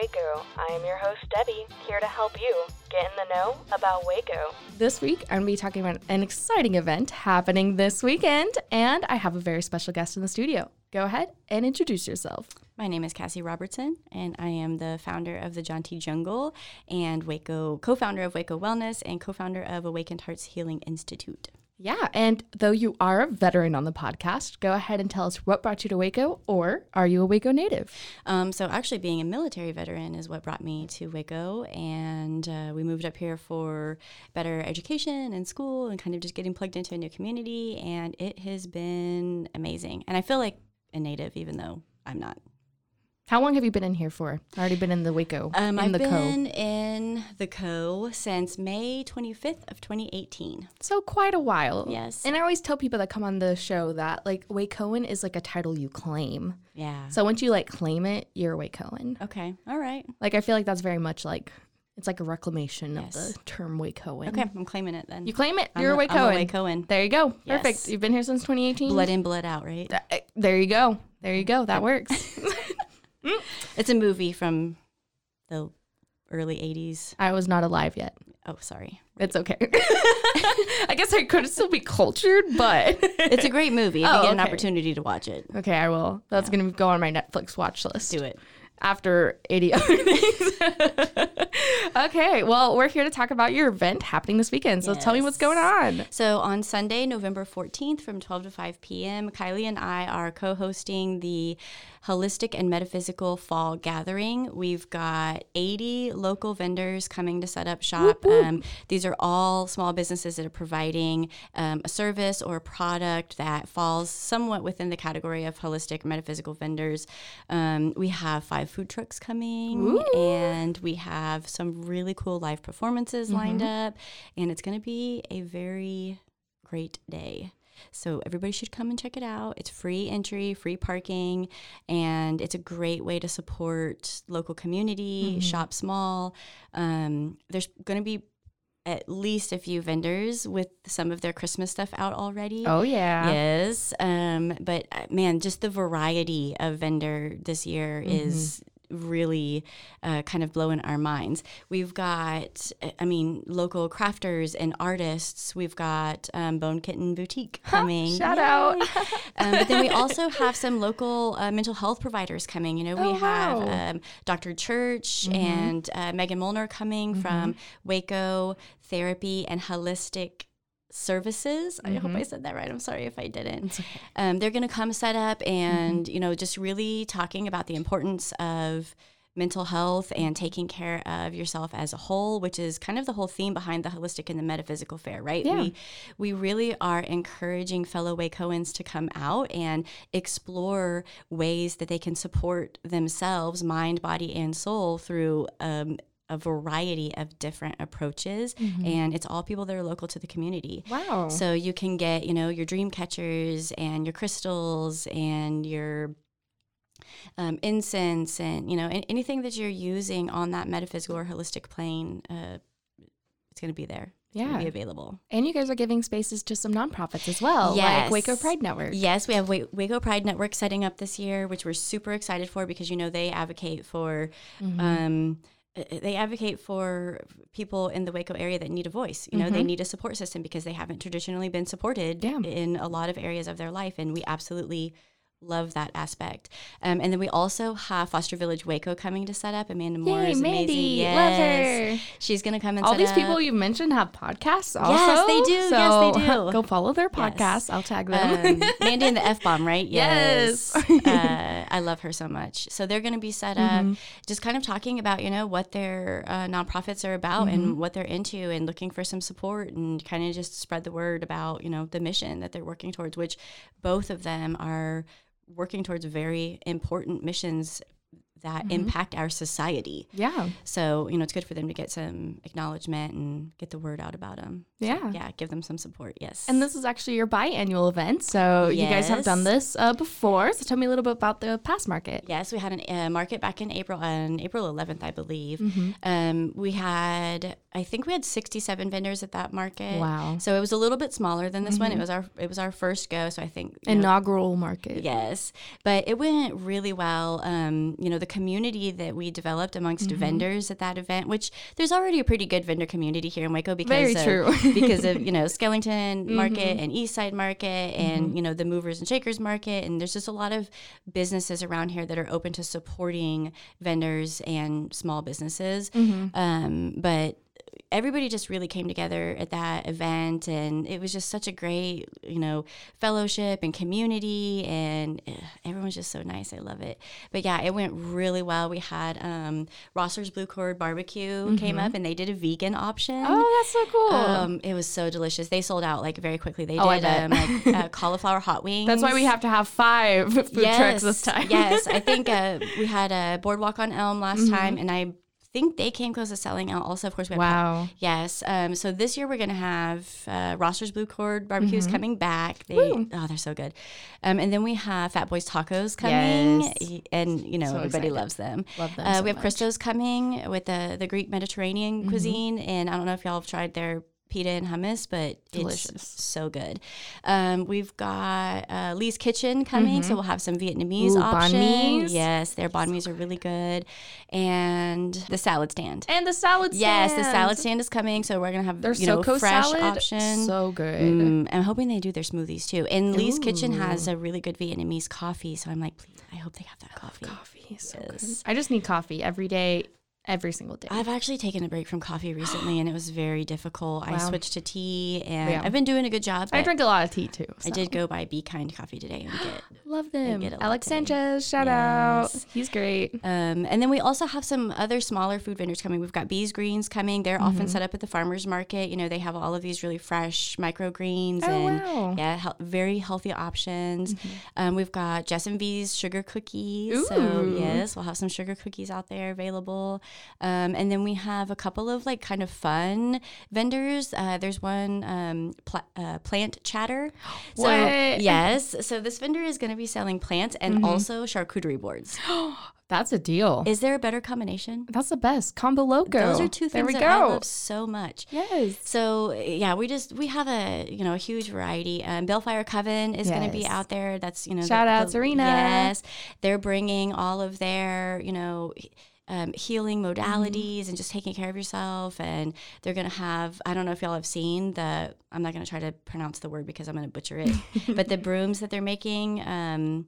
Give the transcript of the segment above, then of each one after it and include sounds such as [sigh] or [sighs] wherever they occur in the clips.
Waco. I am your host, Debbie, here to help you get in the know about Waco. This week, I'm going to be talking about an exciting event happening this weekend, and I have a very special guest in the studio. Go ahead and introduce yourself. My name is Cassie Robertson, and I am the founder of the Jaunty Jungle and Waco, co founder of Waco Wellness and co founder of Awakened Hearts Healing Institute. Yeah, and though you are a veteran on the podcast, go ahead and tell us what brought you to Waco, or are you a Waco native? Um, so, actually, being a military veteran is what brought me to Waco, and uh, we moved up here for better education and school and kind of just getting plugged into a new community, and it has been amazing. And I feel like a native, even though I'm not. How long have you been in here for? I've already been in the Waco, Um, in I've the been in the Co since May 25th of 2018. So quite a while. Yes. And I always tell people that come on the show that like Wacoan is like a title you claim. Yeah. So once you like claim it, you're a Wacoan. Okay. All right. Like I feel like that's very much like it's like a reclamation Yes. of the term Wacoan. Okay. I'm claiming it then. You claim it. I'm You're a, a- I'm a Wacoan. Wacoan. There you go. Yes. Perfect. You've been here since 2018. blood in, blood out, right? Uh, There you go. There you go. That works. [laughs] Mm. It's a movie from the early 80s. I was not alive yet. Oh, sorry. It's okay. [laughs] I guess I could still be cultured, but [laughs] It's a great movie if Oh, you get an opportunity to watch it. okay, I will. That's gonna go on my Netflix watch list. Do it. after 80 other [laughs] things. okay, well, we're here to talk about your event happening this weekend. So tell me what's going on. So on Sunday, November 14th from 12 to 5 p.m., Kylie and I are co hosting the Holistic and Metaphysical Fall Gathering. We've got 80 local vendors coming to set up shop. Um, these are all small businesses that are providing um, a service or a product that falls somewhat within the category of holistic metaphysical vendors. Um, we have five food trucks coming, and we have some really cool live performances lined up, and it's going to be a very great day. So everybody should come and check it out. It's free entry, free parking, and it's a great way to support local community, shop small. Um, there's going to be at least a few vendors with some of their Christmas stuff out already. Oh, yeah. Yes. Um, but uh, man, just the variety of vendor this year is really uh, kind of blowing our minds. We've got, I mean, local crafters and artists. We've got um, Bone Kitten Boutique coming. Shout out. um, but then we also have some local uh, mental health providers coming. You know, we Oh, have wow. Mm-hmm. um, Dr. Church and uh, Megan Molnar coming from Waco Therapy and Holistic Services. I Mm-hmm. hope I said that right. I'm sorry if I didn't. Um, they're going to come set up and, Mm-hmm. you know, just really talking about the importance of mental health and taking care of yourself as a whole, which is kind of the whole theme behind the holistic and the metaphysical fair, right? Yeah. We we really are encouraging fellow Wacoans to come out and explore ways that they can support themselves, mind, body, and soul through um, a variety of different approaches. And it's all people that are local to the community. Wow. So you can get, you know, your dream catchers and your crystals and your um, incense and, you know, anything that you're using on that metaphysical or holistic plane, uh, it's going to be there. Yeah. be available. And you guys are giving spaces to some nonprofits as well, like Waco Pride Network. Yes, we have Waco Pride Network setting up this year, which we're super excited for because you know they advocate for Mm-hmm. um, Uh, uh, they advocate for people in the Waco area that need a voice. You know, they mm-hmm. need a support system because they haven't traditionally been supported Yeah. in a lot of areas of their life, and we absolutely love that aspect. Um, and then we also have Foster Village Waco coming to set up. Amanda Moore Yay, is Mandy. amazing. Love her. She's going to come and All these up. people you mentioned have podcasts also. Yes, they do. Yes, they do. [laughs] go follow their Yes. podcasts. I'll tag them. um, Mandy and the [laughs] F bomb, right? Yes. [laughs] uh, I love her so much. So they're going to be set up, Mm-hmm. just kind of talking about you know what their uh, nonprofits are about Mm-hmm. and what they're into, and looking for some support and kind of just spread the word about you know the mission that they're working towards, which both of them are working towards very important missions that Mm-hmm. impact our society. yeah. So you know it's good for them to get some acknowledgement and get the word out about them. So, Yeah. yeah, give them some support. Yes, And this is actually your biannual event. So you guys have done this uh, before. So tell me a little bit about the past market. Yes, we had a uh, market back in April, on April 11th, I believe. Mm-hmm. Um, we had, I think we had 67 vendors at that market. Wow. Mm-hmm. So it was a little bit smaller than this one. It was our, it was our first go. So I think you know, Inaugural market. Yes, but it went really well. Um, you know, the community that we developed amongst Mm-hmm. vendors at that event, which there's already a pretty good vendor community here in Waco because Very of, true. Mm-hmm. [laughs] because of you [laughs] know Skellington Market and East Side Market and you know the Movers and Shakers Market, and there's just a lot of businesses around here that are open to supporting vendors and small businesses. Mm-hmm. Um, but everybody just really came together at that event and it was just such a great you know fellowship and community and eh, everyone's just so nice i love it but yeah it went really well we had um rosser's blue cord barbecue came up and they did a vegan option Mm-hmm. Oh, that's so cool. um, it was so delicious. They sold out like very quickly. They Oh, did um, like [laughs] uh, cauliflower hot wings. that's why we have to have five [laughs] food trucks this time. yes, I think [laughs] uh, we had a boardwalk on Elm last Mm-hmm. time, and I think they came close to selling out. Also, of course, we have Wow. yes. Um, so this year we're gonna have uh, Roster's Blue Cord barbecues Mm-hmm. coming back. They oh, they're so good. Um, and then we have Fat Boys Tacos coming, Yes. and you know So everybody excited. loves them. Love them Uh, so we have much. Christos coming with the the Greek Mediterranean Mm-hmm. cuisine, and I don't know if y'all have tried their pita and hummus, but Delicious. it's so good. Um, we've got uh, Lee's Kitchen coming, so we'll have some Vietnamese Mm-hmm. Ooh, banh options. Yes, their banh mi's are really good, and the salad stand. And the salad Yes, the salad stand is coming, so we're gonna have Their you know fresh salad, option. so good. Mm, I'm hoping they do their smoothies too. And Lee's Kitchen has a really good Vietnamese coffee, so I'm like, please, I hope they have that coffee. Coffee is so good. I just need coffee every day, every single day. I've actually taken a break from coffee recently, and it was very difficult. I switched to tea, and Yeah. I've been doing a good job. I drink a lot of tea too. I did go buy Be Kind Coffee today and get [gasps] Love them. get Alex. Sanchez, shout out. He's great. Um, and then we also have some other smaller food vendors coming. We've got Bees Greens coming. They're Mm-hmm. often set up at the farmers market. You know, they have all of these really fresh microgreens Oh, and wow. Mm-hmm. yeah, hel- very healthy options. Um, we've got Jess and V's sugar cookies. So yes, we'll have some sugar cookies out there available. Um, and then we have a couple of like kind of fun vendors. Uh, there's one um, pla- uh, plant chatter. [gasps] So What? yes, so this vendor is going to be selling plants and Mm-hmm. also charcuterie boards. [gasps] That's a deal. Is there a better combination? That's the best. Combo Loco. Those are two There things we that I love so much. Yes. So yeah, we just we have a you know a huge variety. Um, Bellfire Coven is going to be out there. That's you know Shout the- out, the- Serena. Yes, they're bringing all of their you know. Um, healing Mm-hmm. modalities and just taking care of yourself and they're gonna have i don't know if y'all have seen the i'm not gonna try to pronounce the word because i'm gonna butcher it [laughs] but the brooms that they're making um,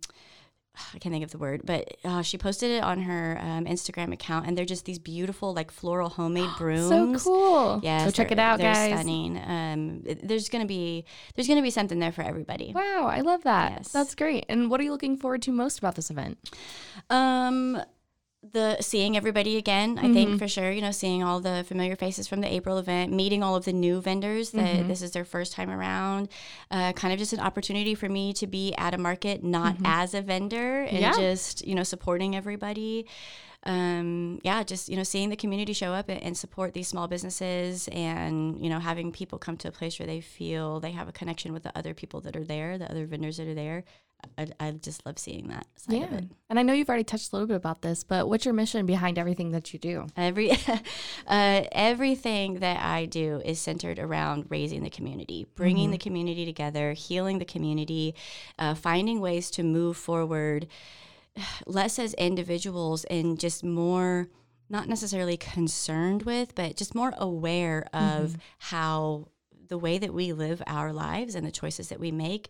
I can't think of the word, but uh, she posted it on her um, Instagram account, and they're just these beautiful, like floral homemade [gasps] brooms. So cool. Yeah, Go check it out, they're guys. Stunning. Um, there's gonna be there's gonna be something there for everybody. Wow, I love that. Yes. That's great. And what are you looking forward to most about this event? Um, the seeing everybody again, I Mm-hmm. think for sure. You know, seeing all the familiar faces from the April event, meeting all of the new vendors that Mm-hmm. this is their first time around. Uh, kind of just an opportunity for me to be at a market, not as a vendor, and Mm-hmm. Yeah. just you know supporting everybody. Um, yeah, just you know seeing the community show up and, and support these small businesses, and you know having people come to a place where they feel they have a connection with the other people that are there, the other vendors that are there. I, I just love seeing that side of it. And I know you've already touched a little bit about this, but what's your mission behind everything that you do? Every [laughs] uh, everything that I do is centered around raising the community, bringing the community together, healing the community, uh, finding ways to move forward, [sighs] less as individuals and just more not necessarily concerned with, but just more aware of how the way that we live our lives and the choices that we make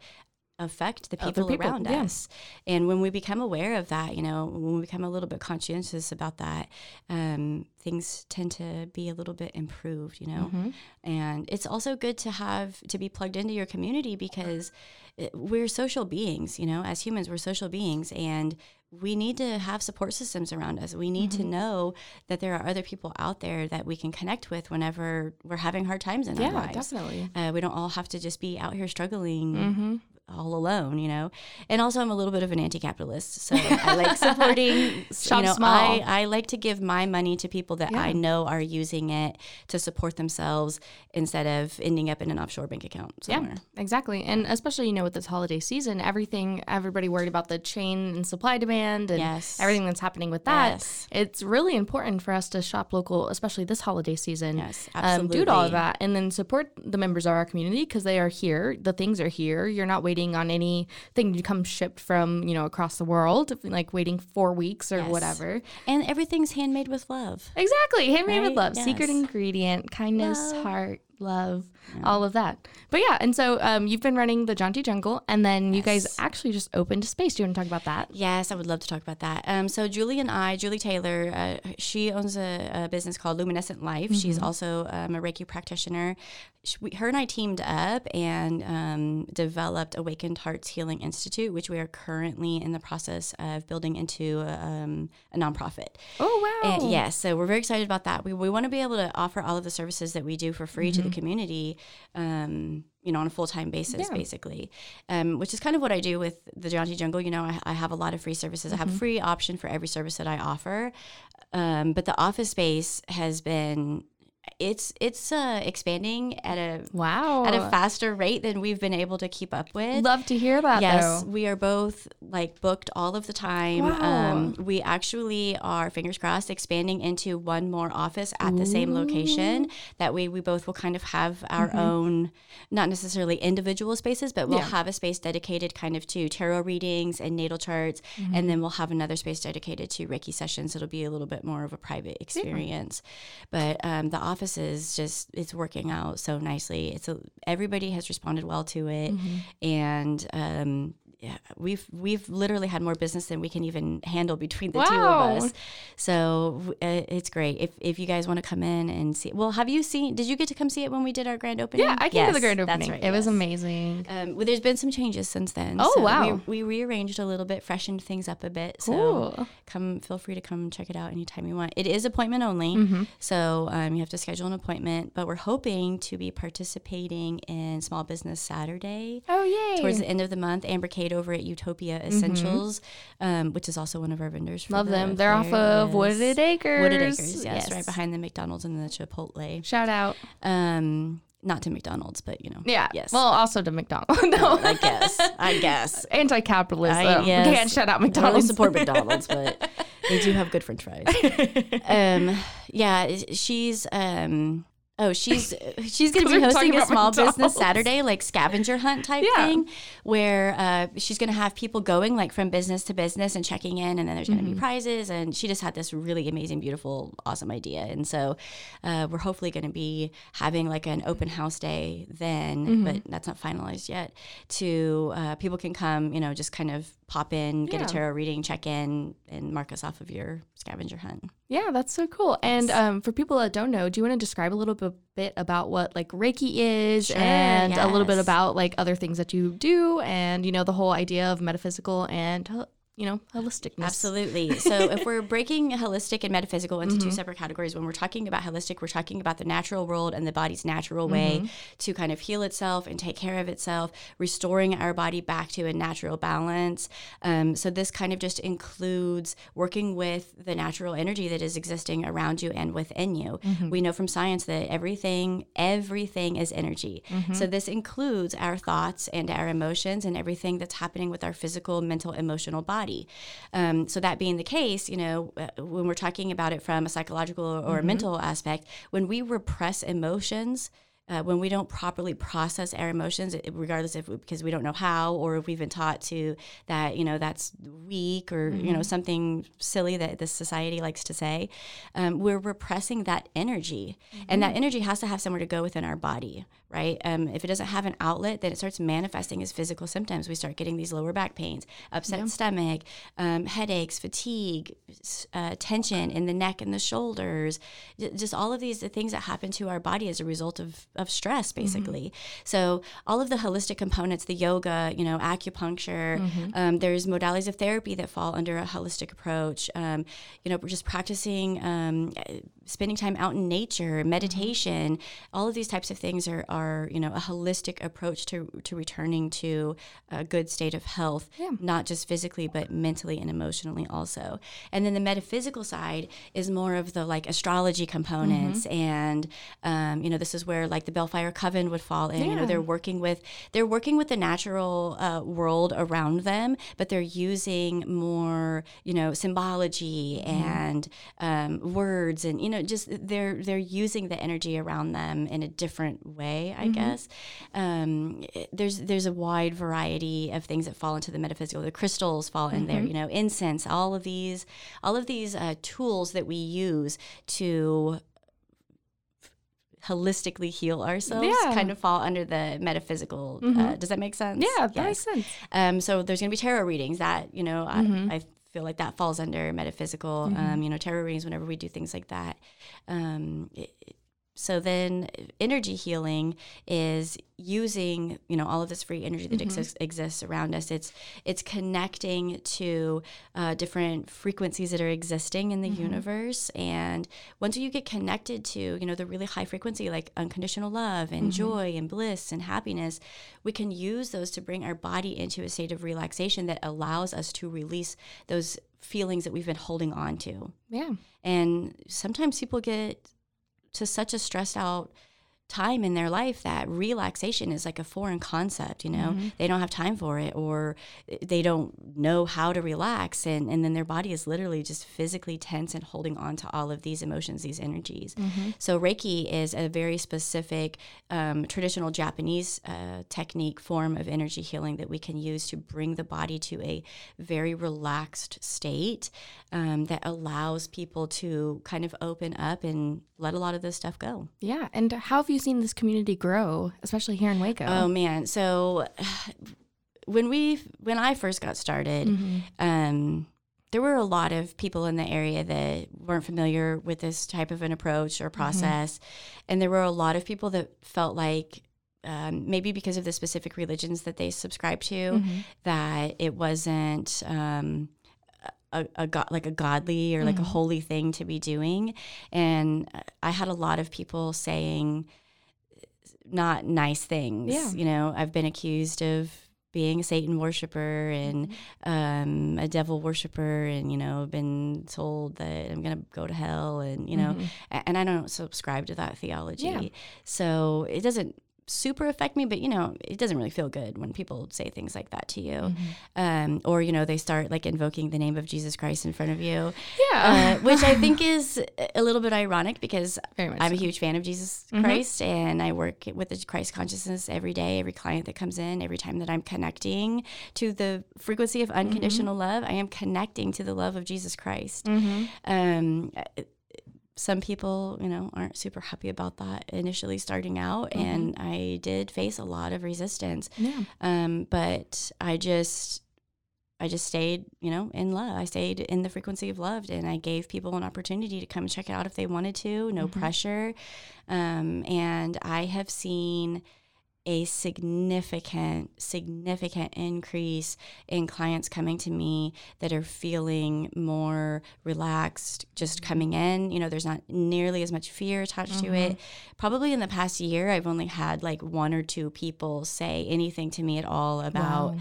affect the people, people, around yeah. us. And when we become aware of that, you know, when we become a little bit conscientious about that, um, things tend to be a little bit improved, you know. Mm-hmm. And it's also good to have to be plugged into your community because it, we're social beings, you know, as humans, we're social beings and we need to have support systems around us. We need Mm-hmm. to know that there are other people out there that we can connect with whenever we're having hard times in our Yeah, lives. definitely. Uh, we don't all have to just be out here struggling Mm-hmm. All alone, you know. And also, I'm a little bit of an anti-capitalist, so I like [laughs] supporting. Shop you know, small. I, I like to give my money to people that I know are using it to support themselves instead of ending up in an offshore bank account somewhere. Yeah, exactly. And especially, you know, with this holiday season, everything, everybody worried about the chain and supply demand and Yes. everything that's happening with that. Yes. It's really important for us to shop local, especially this holiday season. Yes, Um, do all of that and then support the members of our community because they are here. The things are here. You're not waiting on anything to come shipped from, you know, across the world, like waiting four weeks or Yes. whatever. And everything's handmade with love. Exactly. Handmade with Right? love. Secret ingredient, kindness, Love. heart, love, all of that. But yeah, and so um, you've been running the Jaunty Jungle, and then you guys actually just opened a space. Do you want to talk about that? Yes, I would love to talk about that. Um, so Julie and I, Julie Taylor, uh, she owns a, a business called Luminescent Life. She's also um, a Reiki practitioner. She, we, her and I teamed up and um, developed Awakened Hearts Healing Institute, which we are currently in the process of building into um, a nonprofit. Oh wow! And yes, so we're very excited about that. We, we want to be able to offer all of the services that we do for free to the community, um, you know, on a full time basis, Yeah. basically, um, which is kind of what I do with the Jaunty Jungle. You know, I, I have a lot of free services. I have a free option for every service that I offer, um, but the office space has been. It's it's uh, expanding at a Wow. at a faster rate than we've been able to keep up with. Love to hear that. Yes, though. we are both like booked all of the time. Wow. Um, we actually are, fingers crossed, expanding into one more office at the same location. That way, we both will kind of have our own, not necessarily individual spaces, but we'll Mm-hmm. Yeah. have a space dedicated kind of to tarot readings and natal charts. Mm-hmm. And then we'll have another space dedicated to Reiki sessions. It'll be a little bit more of a private experience. But um, the office is just, it's working out so nicely. It's a, everybody has responded well to it. Mm-hmm. And, um, yeah, we've we've literally had more business than we can even handle between the two of us. So it's great. If if you guys want to come in and see, well, have you seen? Did you get to come see it when we did our grand opening? Yeah, I came to the Yes, grand that's opening. right, it was amazing. Um, well, there's been some changes since then. Oh, so wow. We, we rearranged a little bit, freshened things up a bit. Cool. So come, feel free to come check it out anytime you want. It is appointment only, Mm-hmm. so um, you have to schedule an appointment. But we're hoping to be participating in Small Business Saturday Oh yay! towards the end of the month. Amber Kate over at Utopia Essentials, um, which is also one of our vendors. For Mm-hmm. Love the them. They're off fair. Of Wooded Acres. Wooded Acres, yes, right behind the McDonald's and the Chipotle. Shout out. Um, not to McDonald's, but you know, Yeah. yes. Well, also to McDonald's. no, [laughs] I guess, I guess. anti-capitalist. I- though. yes. Can't shut out I don't really McDonald's. support [laughs] McDonald's, but they do have good French fries. [laughs] um, yeah, she's um, oh, she's [laughs] she's going to be hosting a small McDonald's. business Saturday, like scavenger hunt type Yeah. thing, where uh, she's going to have people going like from business to business and checking in, and then there's going to Mm-hmm. be prizes. And she just had this really amazing, beautiful, awesome idea, and so uh, we're hopefully going to be having like an open house day then, Mm-hmm. but that's not finalized yet. To uh, people can come, you know, just kind of pop in, get Yeah. a tarot reading, check in, and mark us off of your scavenger hunt. Yeah, that's so cool. And um, for people that don't know, do you want to describe a little bit, bit about what like Reiki is Sure, and a little bit about like other things that you do and, you know, the whole idea of metaphysical and, you know, holisticness? Absolutely. [laughs] So if we're breaking holistic and metaphysical into Mm-hmm. two separate categories, when we're talking about holistic, we're talking about the natural world and the body's natural way Mm-hmm. to kind of heal itself and take care of itself, restoring our body back to a natural balance. Um, so this kind of just includes working with the natural energy that is existing around you and within you. Mm-hmm. We know from science that everything, everything is energy. Mm-hmm. So this includes our thoughts and our emotions and everything that's happening with our physical, mental, emotional body. Um, so that being the case, you know, uh, when we're talking about it from a psychological or a mental aspect, when we repress emotions, uh, when we don't properly process our emotions, regardless if because we don't know how or if we've been taught to that you know that's weak or you know something silly that this society likes to say, um, we're repressing that energy, and that energy has to have somewhere to go within our body, right? Um, if it doesn't have an outlet, then it starts manifesting as physical symptoms. We start getting these lower back pains, upset stomach, um, headaches, fatigue, uh, tension in the neck and the shoulders, just all of these the things that happen to our body as a result of, of stress, basically. So all of the holistic components, the yoga, you know, acupuncture, um, there's modalities of therapy that fall under a holistic approach. Um, you know, just practicing, um, spending time out in nature, meditation, all of these types of things are, are you know, a holistic approach to, to returning to a good state of health, not just physically, but mentally and emotionally also. And then the metaphysical side is more of the like astrology components. And, um, you know, this is where like the Bellfire Coven would fall in. You know, they're working with, they're working with the natural uh, world around them, but they're using more, you know, symbology and um, words and, you know, just they're, they're using the energy around them in a different way, I guess. Um, there's, there's a wide variety of things that fall into the metaphysical. The crystals fall in there, you know, incense, all of these, all of these uh, tools that we use to holistically heal ourselves Yeah. kind of fall under the metaphysical. Uh, does that make sense? Yeah, that makes sense. Um, so there's going to be tarot readings that, you know, I, I feel like that falls under metaphysical, um, you know, tarot readings whenever we do things like that. Um, it- so then energy healing is using, you know, all of this free energy that mm-hmm. exists, exists around us. It's, it's connecting to uh, different frequencies that are existing in the mm-hmm. universe. And once you get connected to, you know, the really high frequency, like unconditional love and mm-hmm. joy and bliss and happiness, we can use those to bring our body into a state of relaxation that allows us to release those feelings that we've been holding on to. Yeah. And sometimes people get to such a stressed out time in their life that relaxation is like a foreign concept, you know. They don't have time for it or they don't know how to relax and, and then their body is literally just physically tense and holding on to all of these emotions, these energies. So Reiki is a very specific um, traditional Japanese uh, technique form of energy healing that we can use to bring the body to a very relaxed state um, that allows people to kind of open up and let a lot of this stuff go. Yeah. And how have you seen this community grow, especially here in Waco? Oh man, so [sighs] when we when I first got started, um, there were a lot of people in the area that weren't familiar with this type of an approach or process, and there were a lot of people that felt like. Um, maybe because of the specific religions that they subscribe to, that it wasn't um, a, a like a godly or like a holy thing to be doing, and I had a lot of people saying, not nice things. Yeah. You know, I've been accused of being a Satan worshiper and um, a devil worshiper, and you know, been told that I'm gonna go to hell, and you know, a- and I don't subscribe to that theology. Yeah. So it doesn't super affect me, but you know, it doesn't really feel good when people say things like that to you, um, or you know, they start like invoking the name of Jesus Christ in front of you, Yeah. uh, which I think [laughs] is a little bit ironic because I'm a huge fan of Jesus Christ and I work with the Christ consciousness every day, every client that comes in, every time that I'm connecting to the frequency of unconditional love, I am connecting to the love of Jesus Christ. Um, uh, some people, you know, aren't super happy about that initially starting out, and I did face a lot of resistance. Yeah. Um, but I just I just stayed, you know, in love. I stayed in the frequency of love, and I gave people an opportunity to come check it out if they wanted to. No pressure, um, and I have seen a significant, significant increase in clients coming to me that are feeling more relaxed, just mm-hmm. coming in. You know, there's not nearly as much fear attached to it. Mm-hmm. Probably in the past year, I've only had like one or two people say anything to me at all about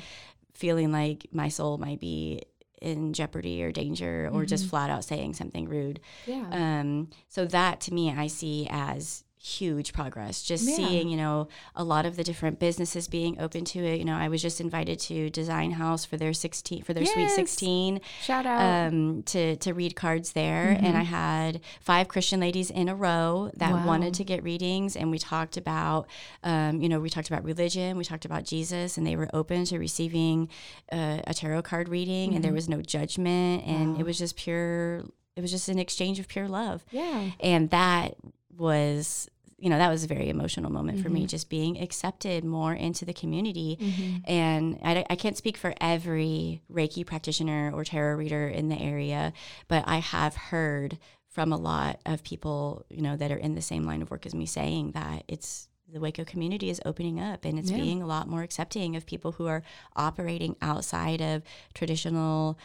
feeling like my soul might be in jeopardy or danger or just mm-hmm. flat out saying something rude. Yeah. Um, so that to me, I see as huge progress just Yeah. seeing you know a lot of the different businesses being open to it you know i was just invited to design house for their 16 for their sweet 16 Shout out. Mm-hmm. um, to to read cards there, and I had five Christian ladies in a row that Wow. wanted to get readings, and we talked about, um, you know, we talked about religion, we talked about Jesus, and they were open to receiving uh, a tarot card reading, Mm-hmm. and there was no judgment, and it was just pure. It was just an exchange of pure love, yeah. and that was. You know, that was a very emotional moment for Mm-hmm. me, just being accepted more into the community. And I, I can't speak for every Reiki practitioner or tarot reader in the area, but I have heard from a lot of people, you know, that are in the same line of work as me saying that it's the Waco community is opening up and it's Yeah. being a lot more accepting of people who are operating outside of traditional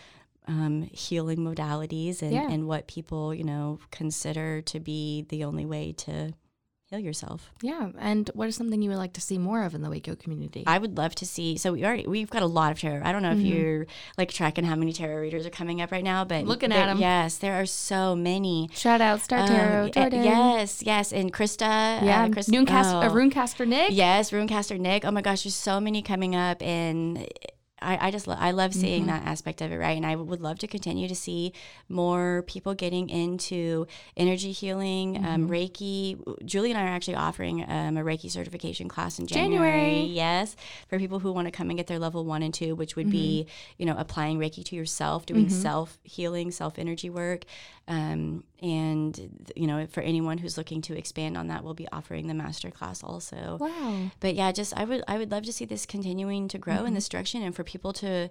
um, healing modalities and, Yeah. and what people, you know, consider to be the only way to heal yourself. Yeah. And what is something you would like to see more of in the Waco community? I would love to see. So we already we've got a lot of tarot. I don't know if you're like tracking how many tarot readers are coming up right now, but Mm-hmm. Looking at them. Yes, there are so many. Shout out Star Um, Tarot, Jordan. yes, yes, and Krista. Yeah. uh, Chris, Runecast- uh, oh. Runecaster Nick. Yes, Runecaster Nick. Oh my gosh, there's so many coming up, and I, I just lo- I love seeing Mm-hmm. that aspect of it, right? And I would love to continue to see more people getting into energy healing, um, Mm-hmm. Reiki. Julie and I are actually offering um, a Reiki certification class in January. January. Yes, for people who want to come and get their level one and two, which would be Mm-hmm. you know applying Reiki to yourself, doing self healing, self energy work, um, and you know for anyone who's looking to expand on that, we'll be offering the master class also. Wow. but yeah just i would i would love to see this continuing to grow in this direction and for people to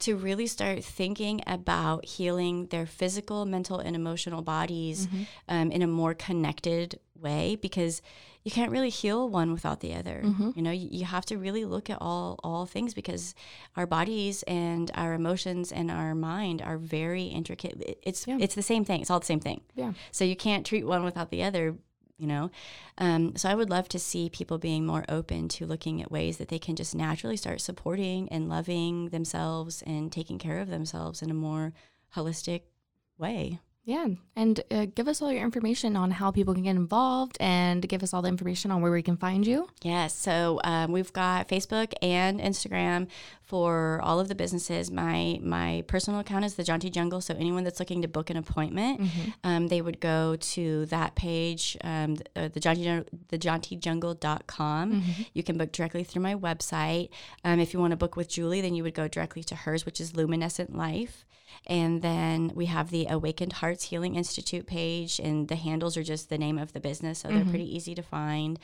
to really start thinking about healing their physical mental and emotional bodies um, in a more connected way because you can't really heal one without the other you know you, you have to really look at all all things because our bodies and our emotions and our mind are very intricate It- it's it's the same thing it's all the same thing Yeah. so you can't treat one without the other, you know? Um, so I would love to see people being more open to looking at ways that they can just naturally start supporting and loving themselves and taking care of themselves in a more holistic way. Yeah. And uh, give us all your information on how people can get involved and give us all the information on where we can find you. Yes. So um, we've got Facebook and Instagram for all of the businesses. My my personal account is the Jaunty Jungle. So anyone that's looking to book an appointment, um, they would go to that page, um, uh, the Jaunty the JauntyJungle.com. You can book directly through my website. Um, if you want to book with Julie, then you would go directly to hers, which is Luminescent Life. And then we have the Awakened Hearts Healing Institute page, and the handles are just the name of the business, so they're mm-hmm. pretty easy to find.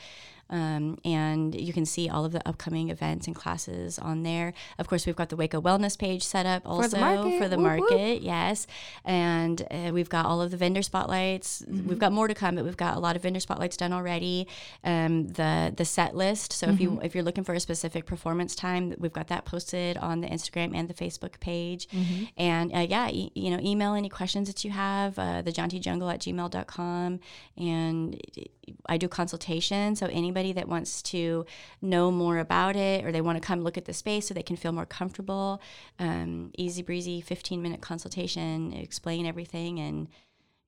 Um, and you can see all of the upcoming events and classes on there. Of course, we've got the Waco Wellness page set up also the market. for the market. Yes, and uh, we've got all of the vendor spotlights. Mm-hmm. We've got more to come, but we've got a lot of vendor spotlights done already. Um, the the set list. So if Mm-hmm. you if you're looking for a specific performance time, we've got that posted on the Instagram and the Facebook page. Mm-hmm. And uh, yeah, e- you know, email any questions that you have. Uh, the Jungle at gmail.com. and I do consultation. So anybody that wants to know more about it or they want to come look at the space so they can feel more comfortable, um, easy breezy, 15 minute consultation, explain everything. And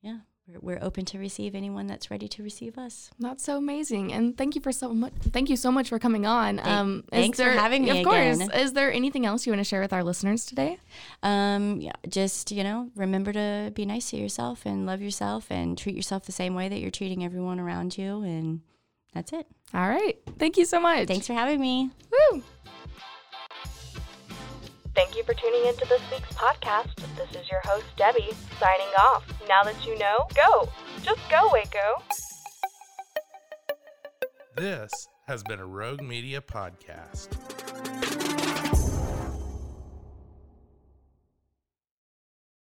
yeah, we're, we're open to receive anyone that's ready to receive us. That's so amazing, and thank you for so much. Thank you so much for coming on. Um, is thanks for having me Of course. again. Is there anything else you want to share with our listeners today? Um, yeah, just, you know, remember to be nice to yourself and love yourself and treat yourself the same way that you're treating everyone around you. And that's it. All right. Thank you so much. Thanks for having me. Woo. Thank you for tuning into this week's podcast. This is your host, Debbie, signing off. Now that you know, go. Just go, Waco. This has been a Rogue Media podcast.